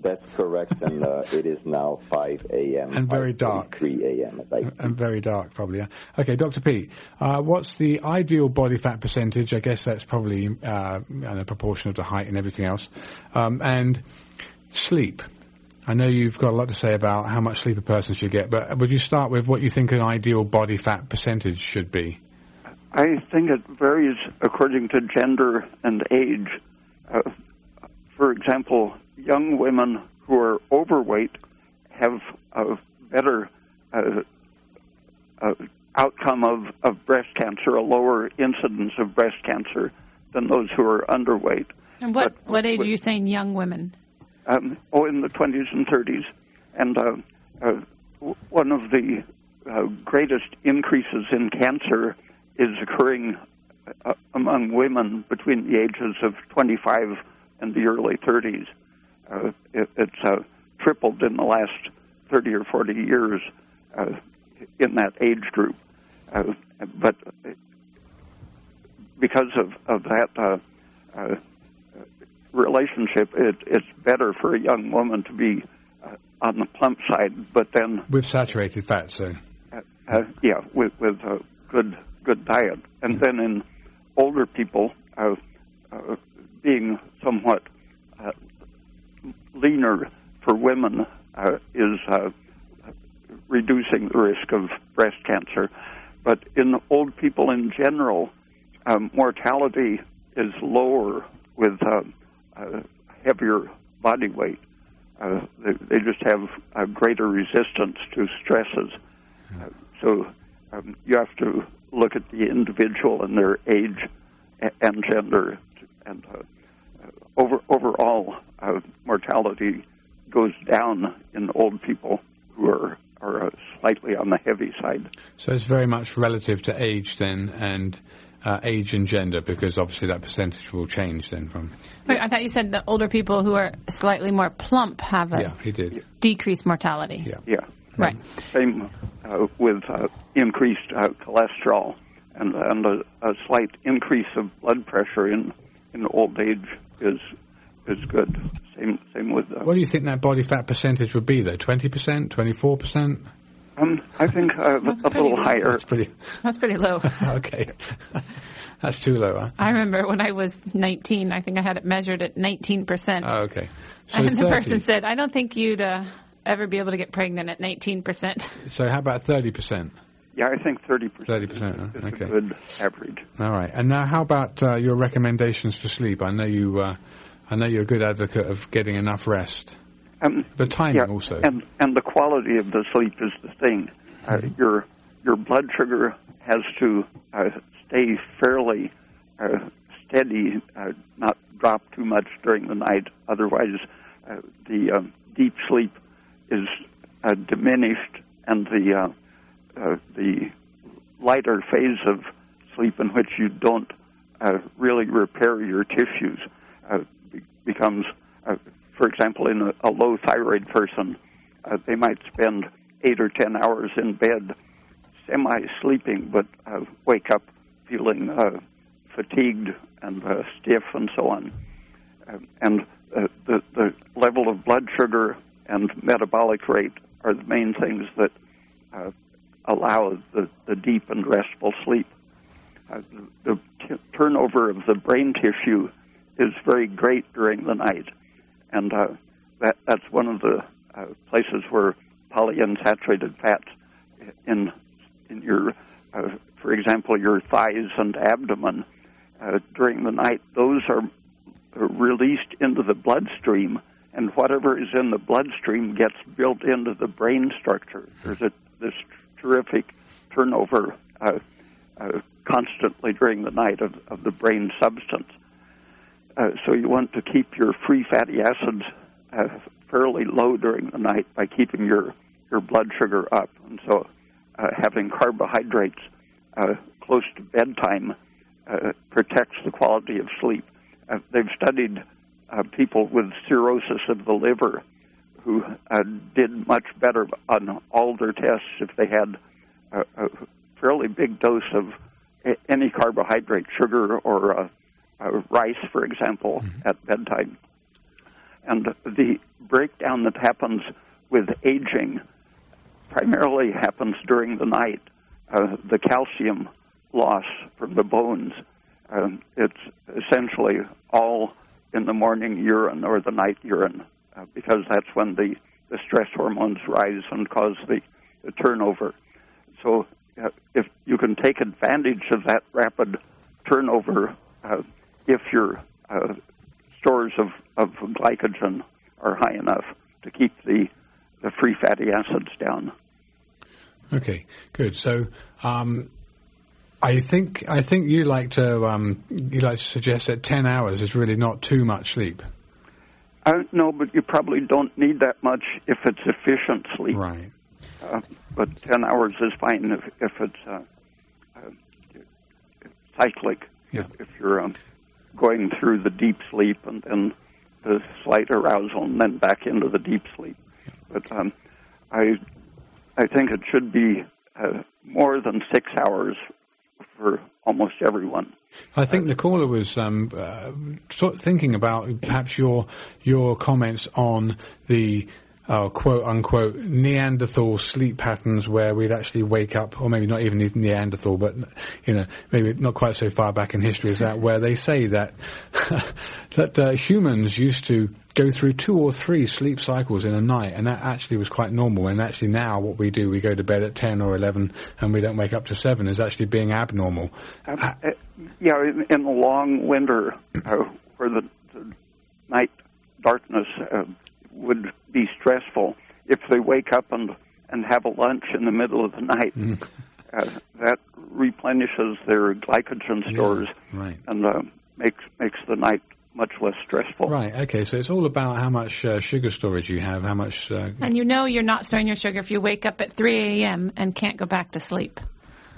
That's correct, and uh, it is now 5 a.m. And very dark. 3 a.m. And very dark, probably, yeah. Okay, Dr. Peat, uh, what's the ideal body fat percentage? I guess that's probably uh, a proportion of the height and everything else. Um, and sleep. I know you've got a lot to say about how much sleep a person should get, but would you start with what you think an ideal body fat percentage should be? I think it varies according to gender and age. Uh, for example, young women who are overweight have a better uh, uh, outcome of, of breast cancer, a lower incidence of breast cancer than those who are underweight. And what, but, what age are you saying young women? Um, oh, in the 20s and 30s. And uh, uh, one of the uh, greatest increases in cancer is occurring uh, among women between the ages of 25 and the early 30s. Uh, it, it's uh, tripled in the last 30 or 40 years uh, in that age group. Uh, but because of, of that uh, uh, relationship, it, it's better for a young woman to be uh, on the plump side, but then with saturated fat, so uh, uh, yeah, with with a good good diet, and then in older people, uh, uh, being somewhat leaner for women uh, is uh, reducing the risk of breast cancer. But in old people in general, um, mortality is lower with uh, uh, heavier body weight. Uh, they, they, just have a greater resistance to stresses. Uh, so um, you have to look at the individual and their age and gender, and uh, over, overall uh, mortality goes down in old people who are are uh, slightly on the heavy side. So it's very much relative to age then, and uh, age and gender, because obviously that percentage will change then from. Wait, I thought you said the older people who are slightly more plump have a yeah, he did. decreased mortality. Yeah, yeah, right. Same uh, with uh, increased uh, cholesterol and and a, a, slight increase of blood pressure in in old age is is good. Same same with. Uh, what do you think that body fat percentage would be though? Twenty percent, twenty four percent. Um, I think uh, a little higher. That's pretty. *laughs* That's pretty low. *laughs* okay, *laughs* that's too low. Huh? I remember when I was 19. I think I had it measured at 19 percent. Oh, okay. So and 30. the person said, "I don't think you'd uh, ever be able to get pregnant at 19 percent." So how about 30 percent? Yeah, I think 30 percent. 30 percent. Okay. A good average. All right. And now, how about uh, your recommendations for sleep? I know you. Uh, I know you're a good advocate of getting enough rest. Um, the timing yeah, also, and and the quality of the sleep is the thing. Uh, mm-hmm. your your blood sugar has to uh, stay fairly uh, steady, uh, not drop too much during the night. Otherwise, uh, the um, deep sleep is uh, diminished, and the the lighter phase of sleep in which you don't really repair your tissues becomes, uh, for example, in a, a low thyroid person, uh, they might spend eight or ten hours in bed, semi-sleeping, but uh, wake up feeling uh, fatigued and uh, stiff and so on. Uh, and uh, the, the level of blood sugar and metabolic rate are the main things that uh, allow the, the deep and restful sleep. Uh, the, the t- turnover of the brain tissue is very great during the night, and uh, that that's one of the uh, places where polyunsaturated fats in in your, uh, for example, your thighs and abdomen uh, during the night, those are released into the bloodstream, and whatever is in the bloodstream gets built into the brain structure. There's a this terrific turnover uh, uh, constantly during the night of, of the brain substance. Uh, so you want to keep your free fatty acids uh, fairly low during the night by keeping your your blood sugar up, and so uh, having carbohydrates uh, close to bedtime uh, protects the quality of sleep. Uh, they've studied people with cirrhosis of the liver who did much better on all their tests if they had a, a fairly big dose of any carbohydrate, sugar or uh, rice, for example, mm-hmm. at bedtime. And the breakdown that happens with aging primarily happens during the night. Uh, the calcium loss from the bones, uh, it's essentially all in the morning urine or the night urine uh, because that's when the, the stress hormones rise and cause the, the turnover. So uh, if you can take advantage of that rapid turnover uh, if your uh, stores of, of glycogen are high enough to keep the, the free fatty acids down. Okay, good. So, um, I think I think you like to um, you like to suggest that ten hours is really not too much sleep. Uh, no, but you probably don't need that much if it's efficient sleep. Right. Uh, but ten hours is fine if, if it's uh, uh cyclic. Yeah. If, if you're um, going through the deep sleep and then the slight arousal and then back into the deep sleep. Yeah. But um, I I think it should be uh, more than six hours for almost everyone. I think the caller was um, uh, sort of thinking about perhaps your your comments on the uh, quote unquote Neanderthal sleep patterns where we'd actually wake up, or maybe not even Neanderthal, but you know, maybe not quite so far back in history as that, where they say that *laughs* that uh, humans used to go through two or three sleep cycles in a night, and that actually was quite normal. And actually now, what we do, we go to bed at ten or eleven, and we don't wake up to seven, is actually being abnormal. Um, uh, yeah, in, the long winter, uh, where the, the night darkness uh, would be stressful if they wake up and and have a lunch in the middle of the night. Mm. Uh, that replenishes their glycogen stores yeah, right. and uh, makes makes the night much less stressful. Right. Okay. So it's all about how much uh, sugar storage you have, how much. Uh, and you know you're not storing your sugar if you wake up at 3 a.m. and can't go back to sleep.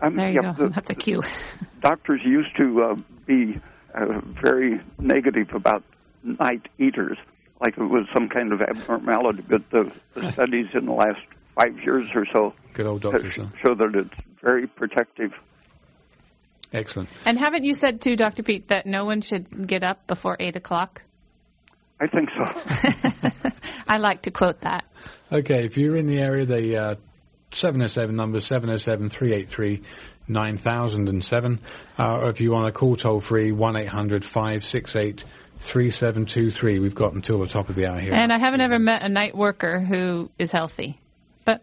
Um, there you go. The, That's a cue. *laughs* doctors used to uh, be uh, very negative about night eaters like it was some kind of abnormality. But the, the *laughs* studies in the last five years or so Good old doctor, show, show that it's very protective. Excellent. And haven't you said too, Dr. Peat, that no one should get up before eight o'clock? I think so. *laughs* I like to quote that. Okay, if you're in the area, the uh, 707 number 707 383 9007, uh, or if you want to call toll free 1 800 568 3723. We've got until the top of the hour here. And I haven't ever met a night worker who is healthy. But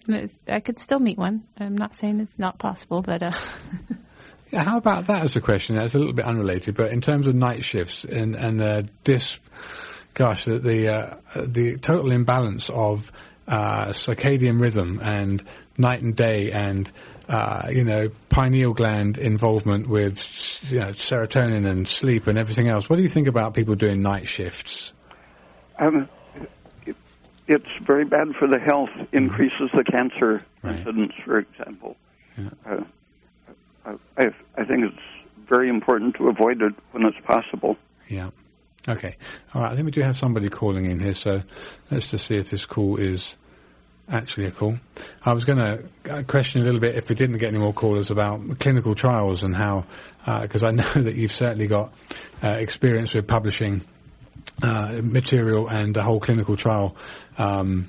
I could still meet one. I'm not saying it's not possible, but. Uh *laughs* how about that as a question? That's a little bit unrelated, but in terms of night shifts and, and uh, this, gosh, the, the, uh, the total imbalance of uh, circadian rhythm and night and day and uh, you know, pineal gland involvement with you know, serotonin and sleep and everything else. What do you think about people doing night shifts? Um, it, it's very bad for the health. Mm-hmm. Increases the cancer right. incidence, for example. Yeah. Uh, I, I think it's very important to avoid it when it's possible. Yeah. Okay. All right. I think we do have somebody calling in here, so let's just see if this call is actually a call. I was going to uh, question a little bit if we didn't get any more callers about clinical trials and how, because uh, I *laughs* know that you've certainly got uh, experience with publishing uh, material and the whole clinical trial um,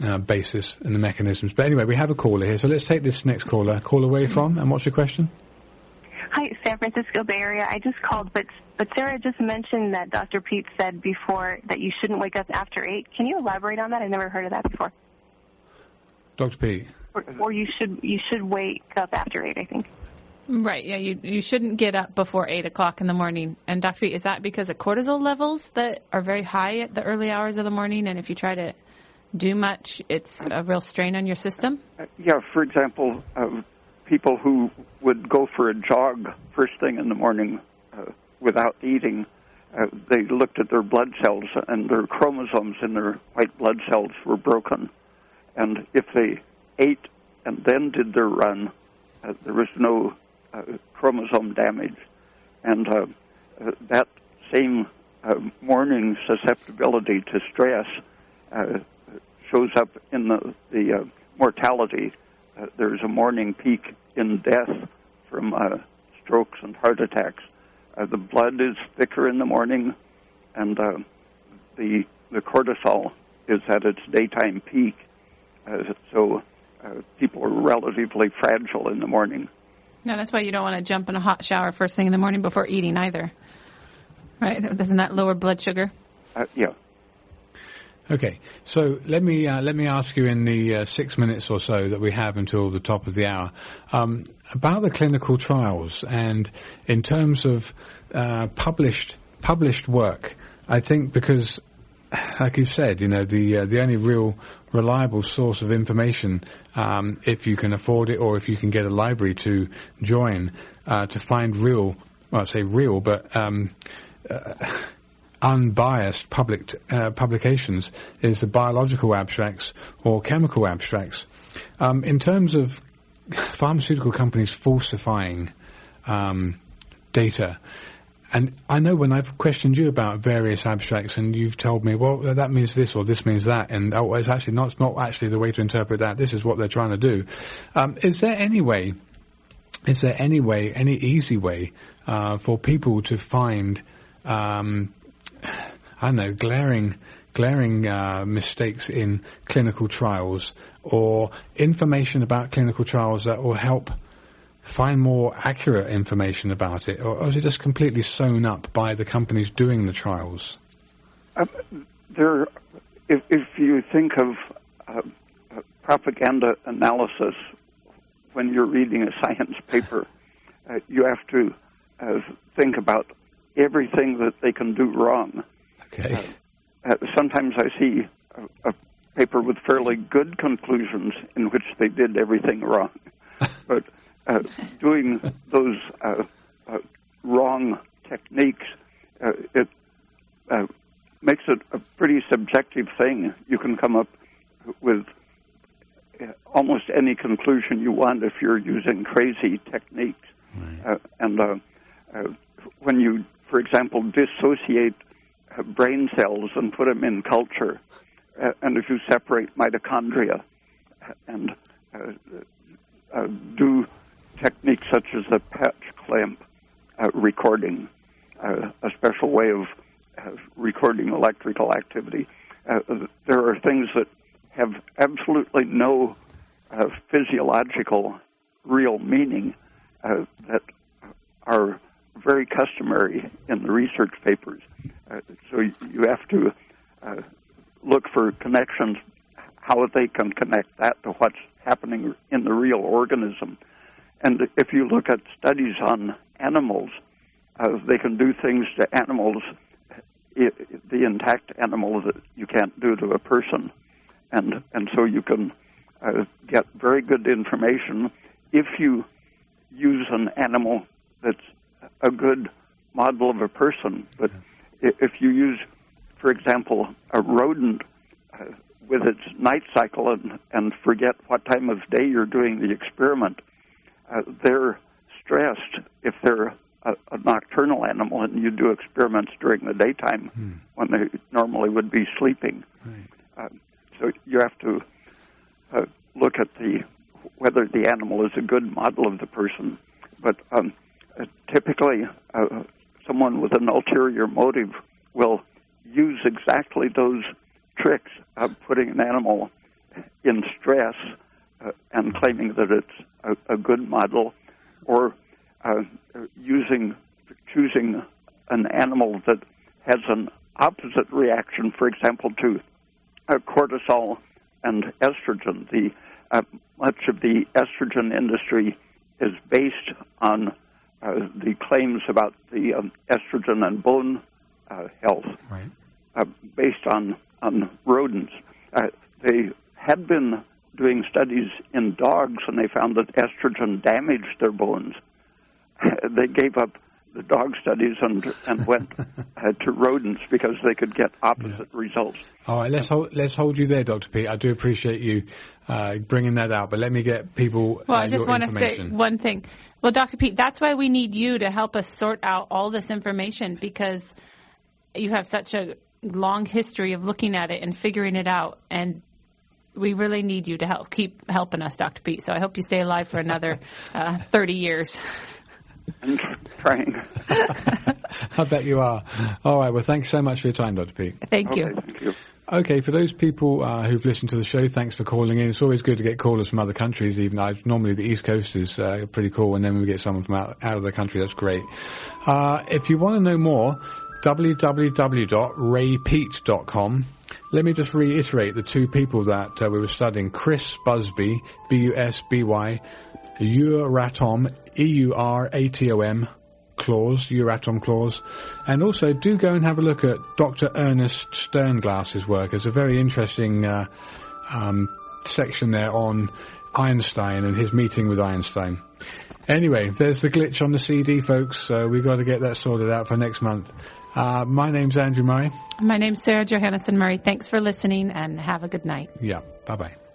uh, basis and the mechanisms. But anyway, we have a caller here, so let's take this next caller. Call away from, and what's your question? Hi, San Francisco Bay Area. I just called, but but Sarah just mentioned that Dr. Peat said before that you shouldn't wake up after eight. Can you elaborate on that? I've never heard of that before. Dr. P. Or, or you should you should wake up after eight. I think. Right. Yeah. You you shouldn't get up before eight o'clock in the morning. And Dr. P, is that because of cortisol levels that are very high at the early hours of the morning? And if you try to do much, it's a real strain on your system. Uh, yeah. For example, uh, people who would go for a jog first thing in the morning uh, without eating. Uh, they looked at their blood cells, and their chromosomes in their white blood cells were broken and if they ate and then did their run, uh, there was no uh, chromosome damage. And uh, uh that same uh, morning susceptibility to stress uh, shows up in the, the mortality. there's a morning peak in death from strokes and heart attacks. the blood is thicker in the morning, and the the cortisol is at its daytime peak, uh, so uh, people are relatively fragile in the morning. No, that's why you don't want to jump in a hot shower first thing in the morning before eating either. Right? Doesn't that lower blood sugar? Uh, yeah. Okay, so let me uh, let me ask you in the uh, six minutes or so that we have until the top of the hour um, about the clinical trials and in terms of uh, published published work. I think because, like you said, you know the uh, the only real reliable source of information um, if you can afford it or if you can get a library to join uh, to find real, well, I say real, but um, uh, *laughs* unbiased public uh, publications is the biological abstracts or chemical abstracts. Um, in terms of *laughs* pharmaceutical companies falsifying um, data, and I know when I've questioned you about various abstracts, and you've told me, well, that means this or this means that, and oh, it's actually not, it's not actually the way to interpret that. This is what they're trying to do. Um, is there any way? Is there any way, any easy way, uh, for people to find, um, I don't know, glaring, glaring uh, mistakes in clinical trials or information about clinical trials that will help find more accurate information about it, or, is it just completely sewn up by the companies doing the trials? Uh, there, if, if, you think of uh, propaganda analysis when you're reading a science paper, uh, you have to uh, think about everything that they can do wrong. Okay. Uh, sometimes I see a, a paper with fairly good conclusions in which they did everything wrong. *laughs* but uh, doing those uh, uh, wrong techniques, uh, it uh, makes it a pretty subjective thing. You can come up with almost any conclusion you want if you're using crazy techniques. Right. and when you, for example, dissociate brain cells and put them in culture, and if you separate mitochondria and techniques such as the patch clamp uh, recording, uh, a special way of uh, recording electrical activity. Uh, there are things that have absolutely no uh, physiological real meaning uh, that are very customary in the research papers. so you have to look for connections, how they can connect that to what's happening in the real organism. And if you look at studies on animals, uh, they can do things to animals, the intact animal that you can't do to a person, and and so you can uh, get very good information if you use an animal that's a good model of a person. But if you use, for example, a rodent uh, with its night cycle and, and forget what time of day you're doing the experiment, uh, they're stressed if they're a, a, nocturnal animal and you do experiments during the daytime hmm. when they normally would be sleeping. Right. Uh, so you have to uh, look at the whether the animal is a good model of the person. But um, uh, typically, uh, someone with an ulterior motive will use exactly those tricks of putting an animal in stress uh, and claiming that it's a, a good model, or uh, using choosing an animal that has an opposite reaction, for example, to uh, cortisol and estrogen. The uh, much of the estrogen industry is based on uh, the claims about the um, estrogen and bone uh, health, right. uh, based on on rodents. Uh, they had been doing studies in dogs, and they found that estrogen damaged their bones. *laughs* they gave up the dog studies and and went *laughs* uh, to rodents because they could get opposite yeah. results. All right, let's hold let's hold you there, Doctor Peat. I do appreciate you uh, bringing that out, but let me get people. Well, uh, I just want to say one thing. Well, Doctor Peat, that's why we need you to help us sort out all this information because you have such a long history of looking at it and figuring it out and we really need you to help keep helping us, Dr. Peat. So I hope you stay alive for another uh, 30 years. I'm trying. *laughs* I bet you are. All right. Well, thanks so much for your time, Dr. Peat. Thank okay, you. Thank you. Okay, for those people uh, who've listened to the show, thanks for calling in. It's always good to get callers from other countries, even though normally the East Coast is uh, pretty cool, and then we get someone from out, out of the country, that's great. Uh, if you want to know more, www.raypeat.com. Let me just reiterate the two people that uh, we were studying. Chris Busby, B-U-S-B-Y, Euratom, E-U-R-A-T-O-M, clause, Euratom clause. And also do go and have a look at Dr. Ernest Sternglass's work. There's a very interesting uh, um, section there on Einstein and his meeting with Einstein. Anyway, there's the glitch on the CD, folks. Uh, we've got to get that sorted out for next month. Uh, my name's Andrew Murray. My name's Sarah Johannesson Murray. Thanks for listening and have a good night. Yeah. Bye bye.